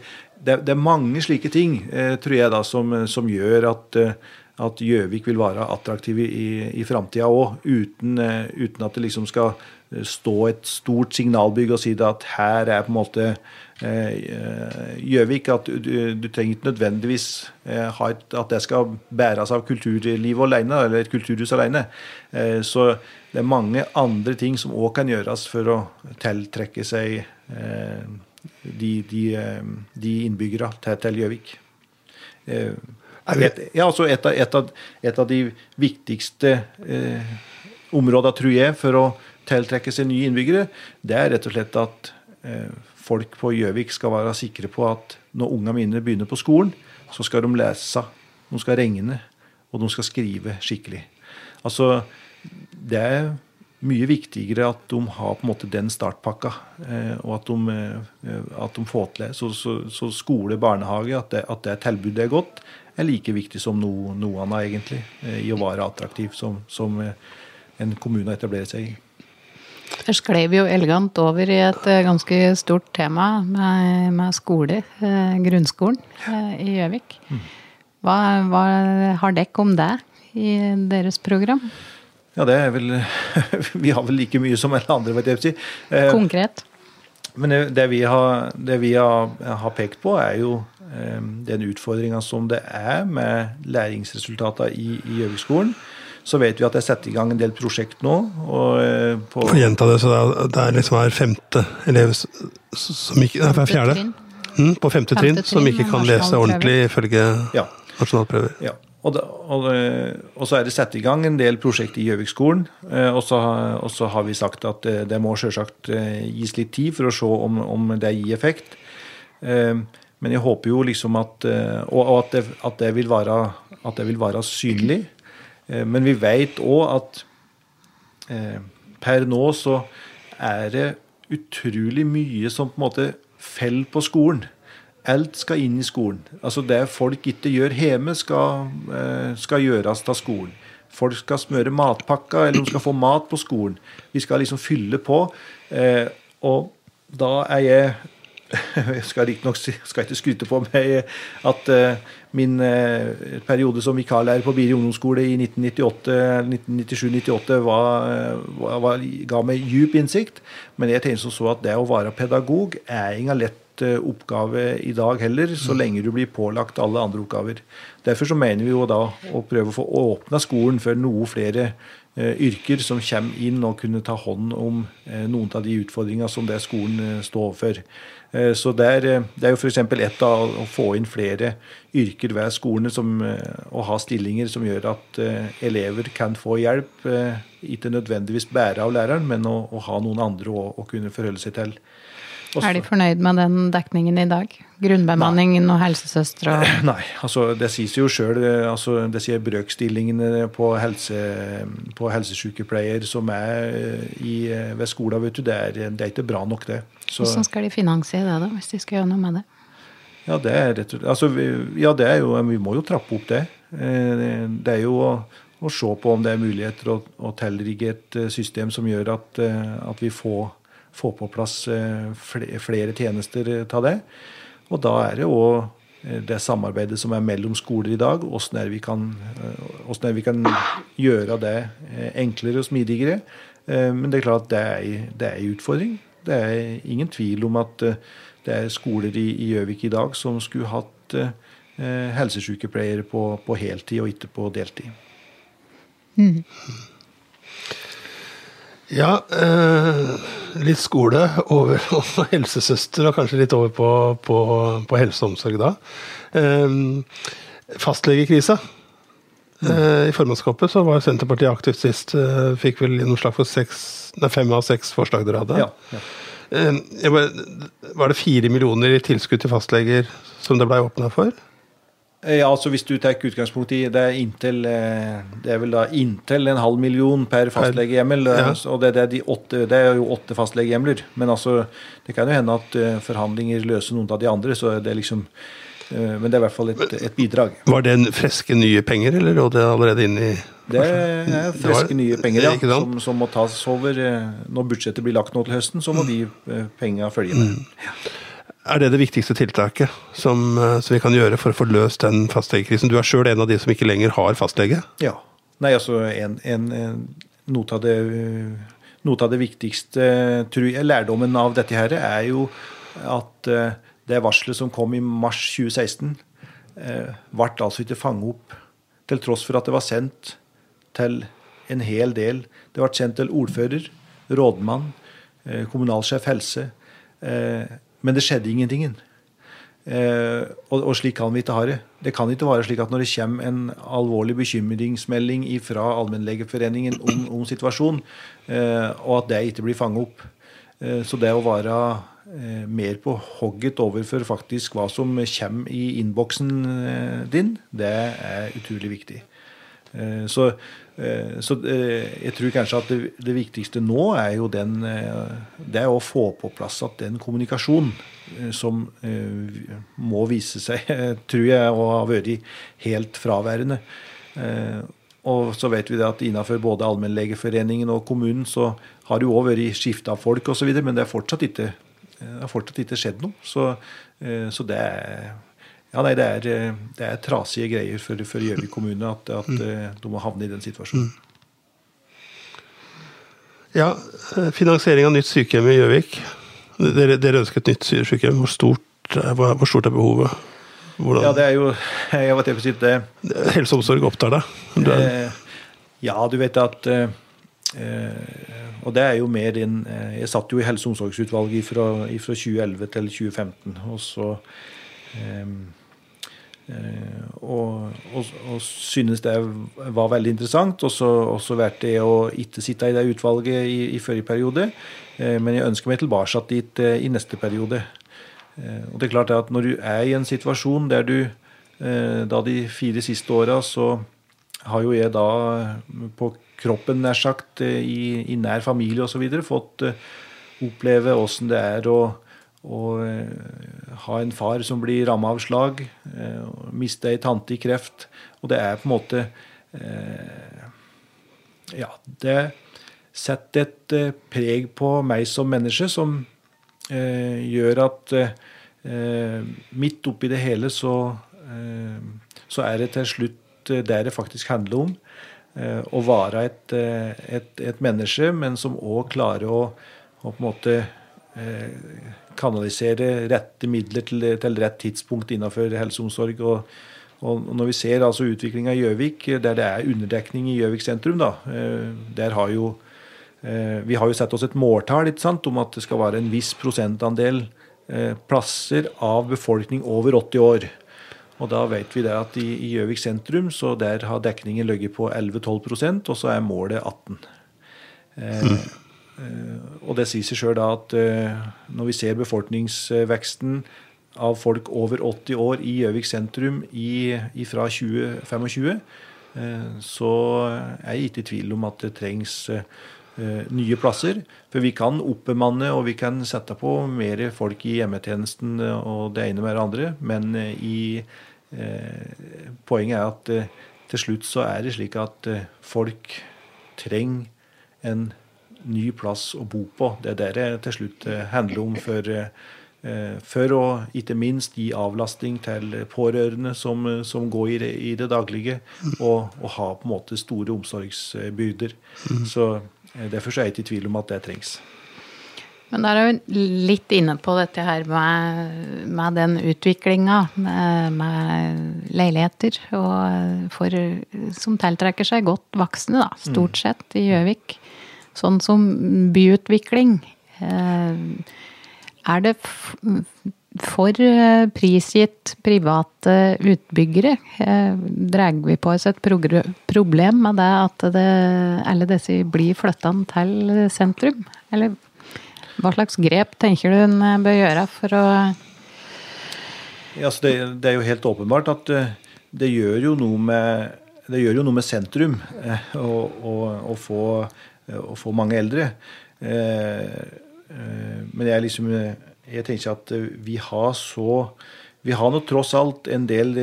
det, er mange slike ting, eh, tror jeg, da, som, som gjør at eh, at Gjøvik vil være attraktiv i, i framtida òg, uten, eh, uten, at det liksom skal stå et stort signalbygg og si at her er på en måte eh, Gjøvik at du, du trenger ikke nødvendigvis eh, et, at det skal bæres av kulturlivet alene, eller et kulturhus alene. Eh, så det er mange andre ting som òg kan gjøres for å tiltrekke seg eh, de, de, eh, de innbyggere til, til Gjøvik. Eh, et, ja, altså et, av, et, av, et av de viktigste eh, områdene, tror jeg, for å tiltrekke seg nye innbyggere, det er rett og slett at eh, folk på Gjøvik skal være sikre på at når ungene mine begynner på skolen, så skal de lese, de skal regne, og de skal skrive skikkelig. Altså, det er mye viktigere at de har på en måte den startpakka, eh, og at de, eh, at de får til det. Så, så, så, skole, barnehage, at det, at det tilbudet er godt, er like viktig som noe, noe annet, egentlig, eh, i å være attraktiv som, som eh, en kommune etablerer seg i. Der sklei vi jo elegant over i et eh, ganske stort tema med, med skole, grunnskolen i Gjøvik. Hva, hva har dere om det i deres program? Ja, det er vel Vi har vel like mye som alle andre, vet jeg si. Konkret? Men det vi har, det vi har, har pekt på, er jo den utfordringa som det er med læringsresultater i Gjøvik-skolen. Så vet vi at det er satt i gang en del prosjekt nå. Og eh, på gjenta det, så det er liksom hver femte elev som ikke Nei, hver fjerde. Mm, på femte, trinn, som ikke kan lese ordentlig ifølge ja. nasjonalprøver. Ja. Og, da, og, og, så er det satt i gang en del prosjekt i Gjøvik-skolen. Eh, og, og, så har vi sagt at det, det må selvsagt eh, gis litt tid for å se om, om det gir effekt. Men jeg håper jo liksom at Og at det, at det, vil, være, at det vil være synlig. Eh, men vi vet òg at eh, per nå så er det utrolig mye som på en måte faller på skolen. Alt skal inn i skolen. Altså Det folk ikke gjør hjemme, skal, eh, skal gjøres av skolen. Folk skal smøre matpakka, eller de skal få mat på skolen. Vi skal liksom fylle på. Og da er jeg jeg skal riktignok skal ikke skryte på meg at uh, min uh, periode som vikarlærer på Biri ungdomsskole i 1997-98 var, var, ga meg djup innsikt. Men jeg tenkte så at det å være pedagog er ingen lett oppgave i dag heller, så mm. lenge du blir pålagt alle andre oppgaver. Derfor så mener vi jo da å prøve å få åpna skolen for noe flere yrker som kommer inn og kunne ta hånd om noen av de utfordringene som det skolen står for. Eh, så det er, eh, det er jo f.eks. ett av å få inn flere yrker ved skolene som, eh, og ha stillinger som gjør at elever kan få hjelp. Ikke nødvendigvis bære av læreren, men å, å ha noen andre å, å kunne forholde seg til. Også, er de fornøyd med den dekningen i dag? Grunnbemanningen og helsesøstre? Og... Nei, altså det sies jo sjøl. Altså, det sier brøkstillingene på, helse, på helsesykepleier som er i, ved skolen, vet du. Det er, det er ikke bra nok, det. Så, Hvordan skal de finansiere det, da, hvis de skal gjøre noe med det? Ja, det er rett og slett altså, Ja, det er jo Vi må jo trappe opp det. Eh, det er jo å, å se på om det er muligheter å, å tilrigge et eh, system som gjør at, eh, at vi får få på plass eh, flere tjenester av det. Og da er det òg eh, det samarbeidet som er mellom skoler i dag, åssen er, eh, vi kan gjøre det enklere og smidigere. Men det er klart at det er, det er en utfordring. Det er ingen tvil om at det er skoler i Gjøvik i dag som skulle hatt helsesykepleiere på, på heltid og ikke på deltid. Mm. Ja, eh, litt skole over på helsesøster, og kanskje litt over på, på, på helse og omsorg da. Eh, fastlegekrisa. Eh, I formannskapet så var Senterpartiet aktivt sist. Eh, fikk vel gjennomslag for seks, nei, fem av seks forslag dere hadde. Ja, ja. Eh, var det fire millioner i tilskudd til fastleger som det blei åpna for? Eh, ja, altså Hvis du tar utgangspunkt i det er, inntil, eh, det er vel da inntil en halv million per fastlegehjemmel. Ja. og det, det, er de åtte, det, er jo åtte fastlegehjemler. Men altså, det kan jo hende at eh, forhandlinger løser noen av de andre. så det er liksom men det er i hvert fall et, et bidrag. Var det en freske nye penger, eller lå det allerede inne i Det er freske nye penger, ja. Som, som, må tas over. Når budsjettet blir lagt nå til høsten, så må de penga følge med. Mm. Ja. Er det det viktigste tiltaket som, eh, som vi kan gjøre for å få løst den fastlegekrisen? Du er sjøl en av de som ikke lenger har fastlege? Ja. Nei, altså en, en, noe, av det, noe av det viktigste jeg, lærdommen av dette her er jo at eh, det varselet som kom i mars 2016, eh, ble altså ikke fanget opp. Til tross for at det var sendt til en hel del. Det ble sendt til ordfører, rådmann, kommunalsjef helse. Men det skjedde ingenting. Eh, og, og, slik kan vi ikke ha det. Det kan ikke være slik at når det kommer en alvorlig bekymringsmelding fra Allmennlegeforeningen om, om situasjonen, eh, og at det ikke blir fanget opp. Eh, så det å være eh, mer på hogget overfor faktisk hva som kommer i innboksen eh, din, det er utrolig viktig. Eh, så, eh, så, eh, jeg tror kanskje at det, det, viktigste nå er jo den Det er å få på plass at den kommunikasjonen som må vise seg, tror jeg, å ha vært helt fraværende. Og så vet vi det at innenfor både Allmennlegeforeningen og kommunen så har det jo òg vært skifte av folk osv., men det har fortsatt fortsatt ikke skjedd noe. Så, så det er ja, nei, det er, eh, det er trasige greier for, for Gjøvik kommune at, at mm. Eh, de må havne i den situasjonen. Mm. Ja, eh, finansiering av nytt sykehjem i Gjøvik. Dere, dere, ønsker et nytt sykehjem. Hvor stort, hvor stort er behovet? Hvordan? Ja, det er jo jeg vet ikke, det, Helse og omsorg opptar deg? Eh, ja, du vet at eh, Og det er jo mer inn Jeg satt jo i helse- og omsorgsutvalget fra, fra 2011 til 2015. og så Eh, og, og, og, synes det var veldig interessant. Og så vært det å ikke sitte i det utvalget i, i forrige periode. Eh, men jeg ønsker meg tilbake dit eh, i neste periode. Og det er klart at Når du er i en situasjon der du da de fire siste åra så har jo jeg da på kroppen, nær sagt, i, i nær familie osv. fått oppleve åssen det er å og eh, ha en far som blir ramma av slag, eh, miste ei tante i kreft. Og det er på en måte eh, Ja, det setter et preg på meg som menneske som gjør at midt oppi det hele så, så er det til slutt det det faktisk handler om. Å være et, et, et menneske, men som òg klarer å, å på en måte kanalisere rette midler til, til rett tidspunkt innenfor helseomsorg. og. Og, når vi ser altså utviklinga i Gjøvik, der det er underdekning i Gjøvik sentrum, da, eh, der har jo eh, vi har jo sett oss et måltall om at det skal være en viss prosentandel eh, plasser av befolkning over 80 år. Og da vet vi det at i Gjøvik sentrum så der har dekningen ligget på 11-12% og så er målet 18 mm. Eh, og det sier seg sjøl at eh, når vi ser befolkningsveksten av folk over 80 år i Gjøvik sentrum fra 2025, eh, så er jeg ikke i tvil om at det trengs nye plasser. For vi kan oppbemanne og vi kan sette på mer folk i hjemmetjenesten og det ene med det andre, men i, poenget er at til slutt så er det slik at folk trenger en ny plass å bo på. Det er det det til slutt eh, handler om. For, eh, for å ikke minst gi avlastning til pårørende som, som går i det, i det daglige, og, og, ha på en måte store omsorgsbyrder. Mm. Så eh, Derfor er jeg ikke i tvil om at det trengs. Men da er du litt inne på dette her med, med den utviklinga med, med, leiligheter og for, som tiltrekker seg godt voksne, da, stort mm. sett, i Gjøvik. Sånn som byutvikling. Eh, er det for eh, prisgitt private utbyggere? Eh, drar vi på oss et problem med det at det, alle disse blir flytta til sentrum? Eller hva slags grep tenker du en bør gjøre for å ja, det, det, er jo helt åpenbart at det gjør jo noe med, jo noe med sentrum å få Eh, å få mange eldre. Eh, eh, men jeg, liksom, jeg tenker at vi har så vi har nå tross alt en del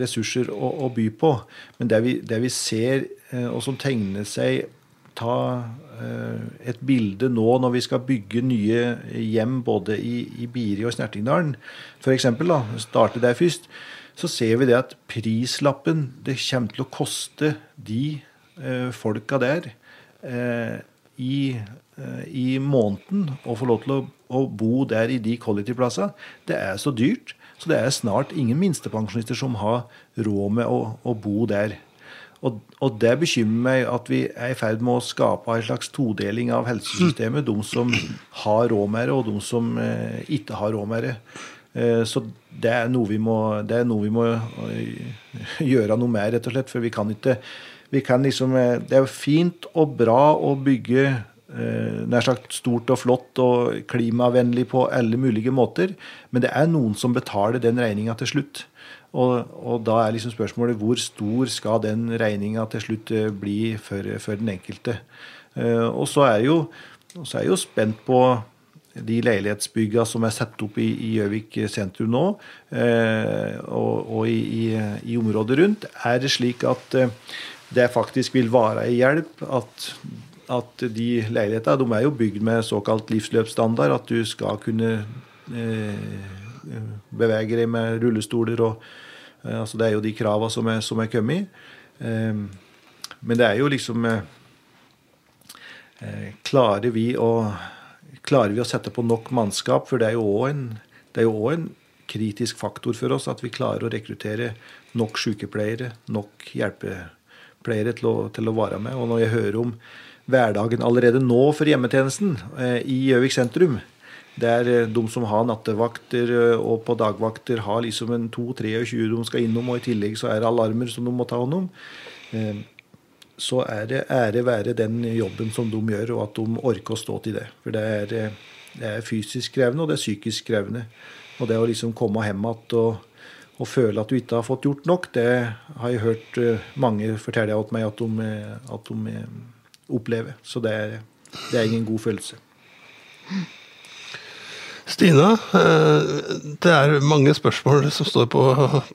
ressurser å, å by på. Men det vi, det vi, ser, og som tegner seg Ta et bilde nå når vi skal bygge nye hjem både i, i Biri og Snertingdalen, f.eks. Starte der først. Så ser vi det at prislappen det kommer til å koste de folka der eh, i, eh, i måneden å få lov til å, å bo der i de kollektivplassene, det er så dyrt. Så det er snart ingen minstepensjonister som har råd med å, å bo der. Og, og, det bekymrer meg at vi er i ferd med å skape en slags todeling av helsesystemet. De som har råd med det, og de som eh, ikke har råd med det. Eh, så det er noe vi må, noe vi må eh, gjøre noe med, rett og slett. For vi kan ikke vi kan liksom, eh, Det er jo fint og bra å bygge eh, nær sagt stort og flott og klimavennlig på alle mulige måter, men det er noen som betaler den regninga til slutt. Og, og, da er liksom spørsmålet hvor stor skal den regninga til slutt eh, bli for, for den enkelte. Og så er, jo, så er jeg jo spent på de leilighetsbygga som er satt opp i Gjøvik sentrum nå, og, og i, i, i, området rundt. Er det slik at det faktisk vil være en hjelp at, at de leilighetene de er jo bygd med såkalt livsløpsstandard, at du skal kunne eh, bevege deg med rullestoler og eh, altså Det er jo de kravene som er, som er kommet. Eh, men det er jo liksom eh, eh, Klarer vi å klarer vi å sette på nok mannskap? For det er jo òg en, en, kritisk faktor for oss at vi klarer å rekruttere nok sykepleiere, nok hjelpepleiere til å, til å være med. Og når jeg hører om hverdagen allerede nå for hjemmetjenesten eh, i Gjøvik sentrum, der eh, de som har nattevakter eh, og på dagvakter, har liksom en 2-23 de skal innom, og i tillegg så er det alarmer som de må ta hånd om. Så er det ære være den jobben som de gjør, og at de orker å stå til det. For det er, det er fysisk krevende, og det er psykisk krevende. Og det å liksom komme hjem igjen og, og, føle at du ikke har fått gjort nok, det har jeg hørt mange fortelle til meg at de, at de opplever. Så det er, det er ingen god følelse. Stina, eh, det er mange spørsmål som står på,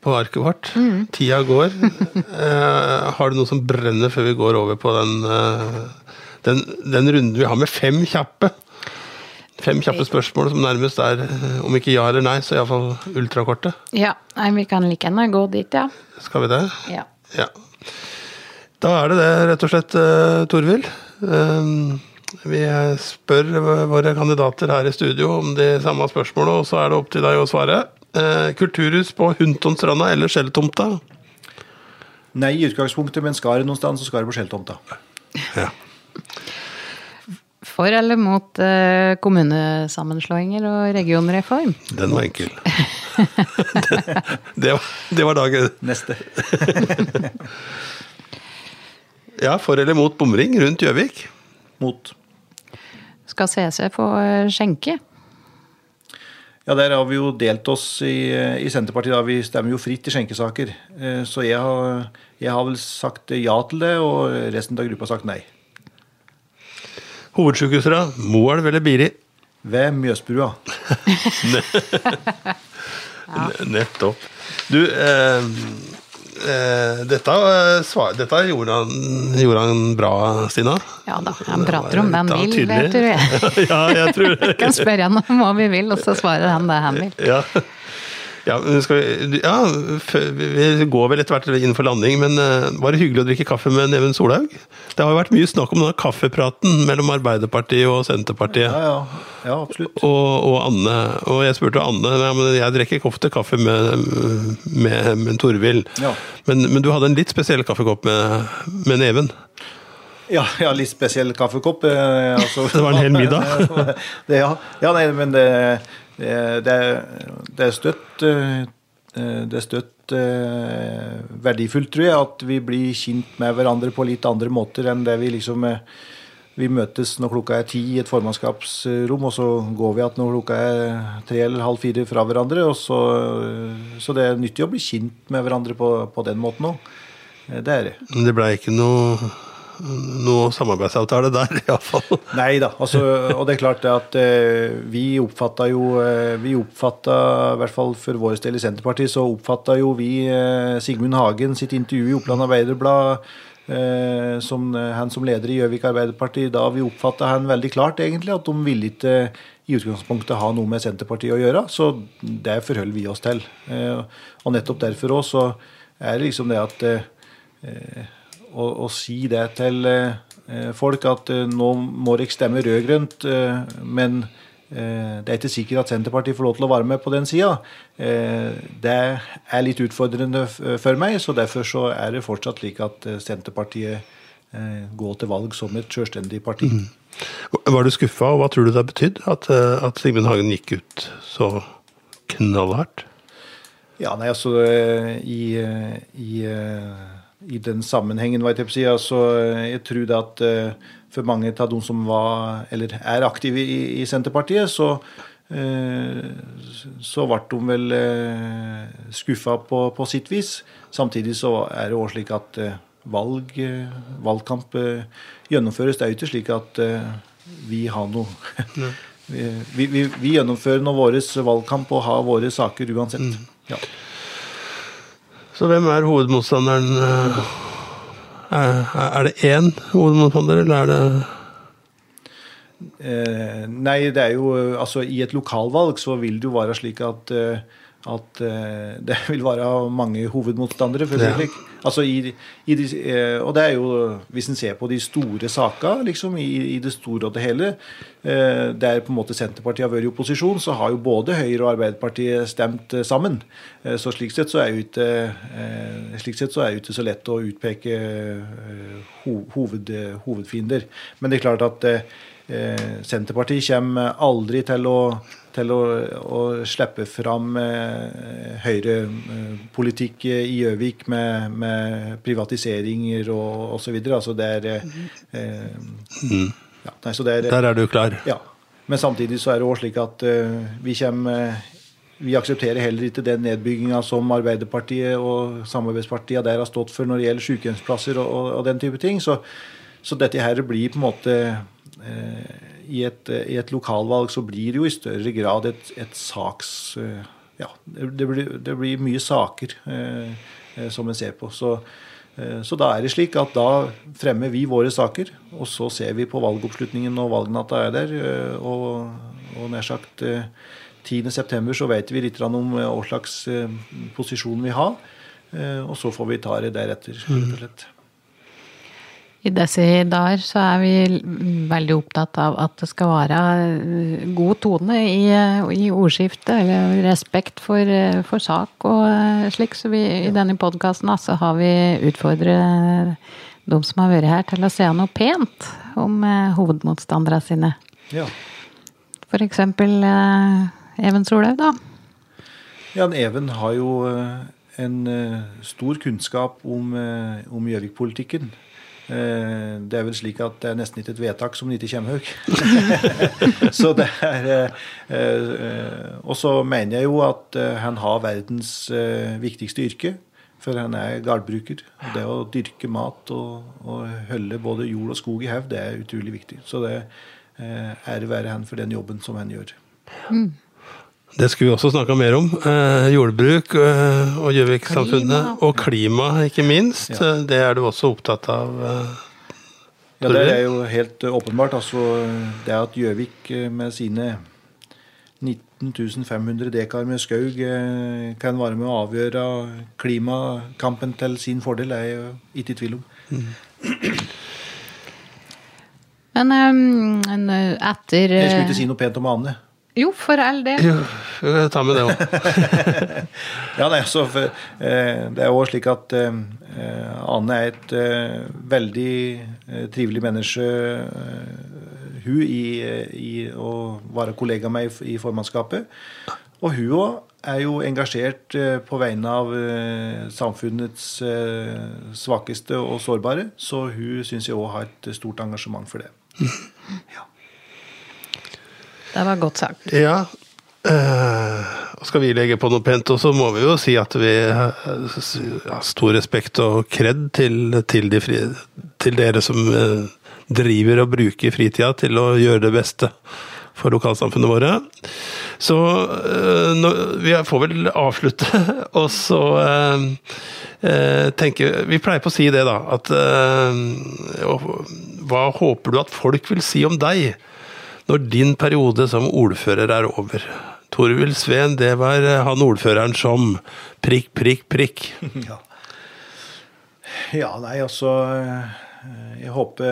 på arket vårt. Mm. Tida går. Eh, har du noe som brenner før vi går over på den, eh, den, den runden vi har med fem kjappe? Fem kjappe spørsmål som nærmest er, om ikke ja eller nei, så iallfall ultrakorte. Ja, nei, vi kan like gjerne gå dit, ja. Skal vi det? Ja. ja. Da er det det, rett og slett, Torvild. Vi spør våre kandidater her i studio om de samme spørsmålene, og så er det opp til deg å svare. Eh, kulturhus på Huntonstranda eller Skjelltomta? Nei i utgangspunktet, men skal det noe sted, så skal det på Skjelltomta. Ja. For eller mot eh, kommunesammenslåinger og regionreform? Den var enkel. det, det, var, det var dagen. Neste. ja, for eller mot bomring rundt Gjøvik? Mot. Skal CC få eh, skjenke? Ja, Der har vi jo delt oss i, i Senterpartiet. da Vi stemmer jo fritt i skjenkesaker. Eh, så jeg har, jeg har vel sagt ja til det, og resten av gruppa har sagt nei. Hovedsykehuset, da? Moelv eller Biri? Ved Mjøsbrua. Nettopp. Du, eh, eh, dette, svar, dette gjorde, han, gjorde, han, bra, Stina? Ja da, han prater om det han vil, tror jeg. ja, jeg tror det. Kan spørre han om hva vi vil, og så svarer han det han vil. Ja. Ja, vi, ja, vi går vel etter hvert inn for landing, men uh, var det hyggelig å drikke kaffe med Neven Solhaug? Det har jo vært mye snakk om denne kaffepraten mellom Arbeiderpartiet og Senterpartiet. Ja, ja. ja absolutt. Og, og, Anne. Og jeg spurte Anne ja, men jeg drikker ikke ofte kaffe med, med, med Torvild. Ja. Men, men, du hadde en litt spesiell kaffekopp med, med Neven? Ja, ja, litt spesiell kaffekopp. Eh, altså, det var en hel middag? det, ja. ja, nei, men det det, er støtt eh, det er støtt eh, verdifullt, tror jeg, at vi blir kjent med hverandre på litt andre måter enn det vi liksom eh, Vi møtes når klokka er ti i et formannskapsrom, og så går vi igjen når klokka er tre eller halv fire fra hverandre. Så, så det er nyttig å bli kjent med hverandre på, på den måten òg. Det er det. Men det blei ikke noe noe samarbeidsavtale der, iallfall. Nei da. Altså, og det er klart at eh, vi oppfatta jo eh, Vi oppfatta, i hvert fall for vår del i Senterpartiet, så oppfatta jo vi eh, Sigmund Hagen sitt intervju i Oppland Arbeiderblad eh, som, eh, han som leder i Gjøvik Arbeiderparti, da vi oppfatta han veldig klart egentlig at de ville ikke i utgangspunktet ha noe med Senterpartiet å gjøre. Så det forholder vi oss til. Eh, og nettopp derfor òg så er det liksom det at å, å, si det til, eh, folk at eh, nå må dere stemme rød-grønt, eh, men eh, det er ikke sikkert at Senterpartiet får lov til å være med på den sida. Eh, det er litt utfordrende for meg, så derfor så er det fortsatt slik at Senterpartiet eh, går til valg som et selvstendig parti. Var du skuffa, og hva tror du det har betydd at, at Sigmund Hagen gikk ut så knallhardt? Ja, nei, altså i, i, i den sammenhengen, jeg si, altså jeg tror det at eh, for mange av de som var, eller er aktive i, i Senterpartiet, så eh, så ble de vel eh, skuffa på, på sitt vis. Samtidig så er det også slik at valg, valgkamp gjennomføres. Det er jo ikke slik at vi har noe vi, vi, vi, vi gjennomfører nå vår valgkamp og har våre saker uansett. Ja. Så hvem er hovedmotstanderen? eh, Er, det én hovedmotstander, eller er det Eh, nei, det er jo eh, Altså, i et lokalvalg så vil det jo være slik at at det vil være mange hovedmotstandere. for å si det slik. Altså i, i de, eh, og det er jo, hvis en ser på de store sakene, liksom, i, i det store og det hele, eh, der på en måte Senterpartiet har vært i opposisjon, så har jo både Høyre og Arbeiderpartiet stemt eh, sammen. Så slik sett så er jo ikke, slik så det ikke så lett å utpeke ho, hoved, hovedfiender. Men det er klart at Senterpartiet kommer aldri til å, til å, å slippe fram eh, høyrepolitikk i Gjøvik med, med privatiseringer og osv. Altså det er eh, eh, ja, nei, så det er, Der er du klar. ja. Men samtidig så er det også slik at eh, vi kommer eh, vi aksepterer heller ikke den nedbygginga som Arbeiderpartiet og samarbeidspartiene der har stått for når det gjelder sykehjemsplasser og, og, og den type ting. Så, så dette her blir på en måte eh, i, et, I et lokalvalg så blir det jo i større grad et, et saks... Eh, ja, det, blir, det blir mye saker eh, eh, som en ser på. Så, eh, så da er det slik at da fremmer vi våre saker, og så ser vi på valgoppslutningen når valgnatta er der. eh, Og, og nær sagt eh, 10.9. så vet vi litt om eh, hva slags eh, posisjon vi har. eh, Og så får vi ta det deretter, rett og slett. I disse dager så er vi veldig opptatt av at det skal være eh, god tone i, eh, i ordskiftet, eller respekt for, eh, for sak og slik. Så vi, i denne podkasten så har vi utfordret de som har vært her, til å si noe pent om eh, hovedmotstanderne sine. Ja. For eksempel eh, Even Solhaug, da. Ja, Even har jo en stor kunnskap om om Gjøvik-politikken. Eh, Det er vel slik at det er nesten ikke et vedtak som ikke kommer høyt. så det er eh, eh, Og så mener jeg jo at han har verdens viktigste yrke. For han er gardbruker. Det å dyrke mat og, og holde både jord og skog i hevd, det er utrolig viktig. Så det ære være han for den jobben som han gjør. Det skulle vi også snakka mer om. Eh, jordbruk eh, og Gjøvik-samfunnet. Og klima, ikke minst. Ja. Eh, Det er du også opptatt av. Eh. Ja, det er jo helt eh, åpenbart. Altså, det at Gjøvik eh, med sine 19 500 dekar med skog eh, kan være med å avgjøre klimakampen til sin fordel, er jeg ikke i tvil om. Men um, etter Jeg skulle ikke si noe pent om Ane. Jo, for all del. Jo, vi kan ta med det òg. Ja, nei, så for, eh, Det er jo slik at eh, Anne er et eh, veldig eh, trivelig menneske. Eh, hun i, i å være kollega med i, i formannskapet. Og hun òg er jo engasjert eh, på vegne av eh, samfunnets eh, svakeste og sårbare. Så hun syns jeg òg har et stort engasjement for det. Det var godt sagt. Ja. eh, og skal vi legge på noe pent også, må vi jo si at vi eh, har stor respekt og kred til, til, de fri, til dere som eh, driver og bruker fritida til å gjøre det beste for lokalsamfunnet våre. Så eh, nå, vi får vel avslutte, og så eh, eh, tenke Vi pleier på å si det, da. At Hva håper du at folk vil si om deg? Når din periode som ordfører er over. Torvild Sveen, det var eh, han ordføreren som prikk, prikk, prikk. Ja. ja, nei, altså eh, Jeg håper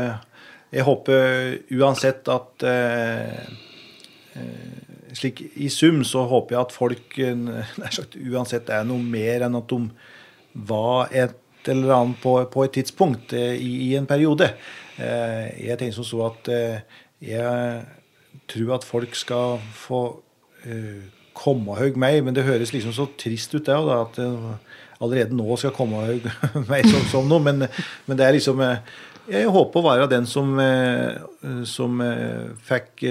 jeg håper uansett at eh, eh, slik I sum så håper jeg at folk sagt, uansett er noe mer enn at de var et eller annet på, på et tidspunkt i, i, en periode. Eh, jeg tenker som så at eh, jeg tror at folk skal få komme høy meg, men det høres liksom så trist ut, det òg, at det allerede nå skal komme høy meg som, som noe. Men, men, det er liksom Jeg håper å være den som, som fikk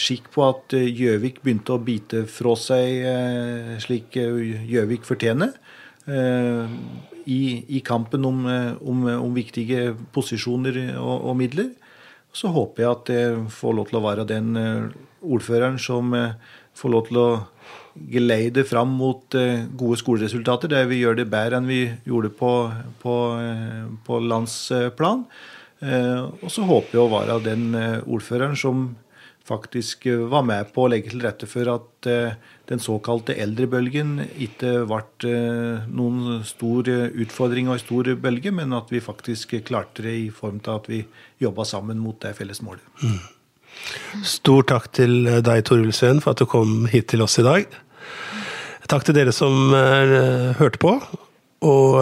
skikk på at Gjøvik begynte å bite fra seg slik Gjøvik fortjener i, i kampen om, eh, om, om, viktige posisjoner og, og, midler. Så håper jeg at jeg får lov til å være den eh, ordføreren som eh, får lov til å geleide fram mot gode skoleresultater, der vi gjør det bedre enn vi gjorde på, på, på landsplan. Og så håper jeg å være den ordføreren som faktisk var med på å legge til rette for at den såkalte eldrebølgen ikke ble eh, noen stor utfordring og stor bølge, men at vi faktisk klarte det i form av at vi jobba sammen mot det felles målet. Mm. Stor takk til deg, Tor Ulsveen, for at du kom hit til oss i dag. Takk til dere som hørte på. Og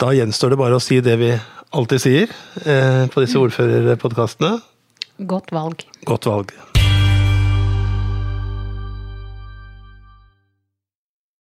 da gjenstår det bare å si det vi alltid sier på disse ordførerpodkastene. Godt valg. Godt valg.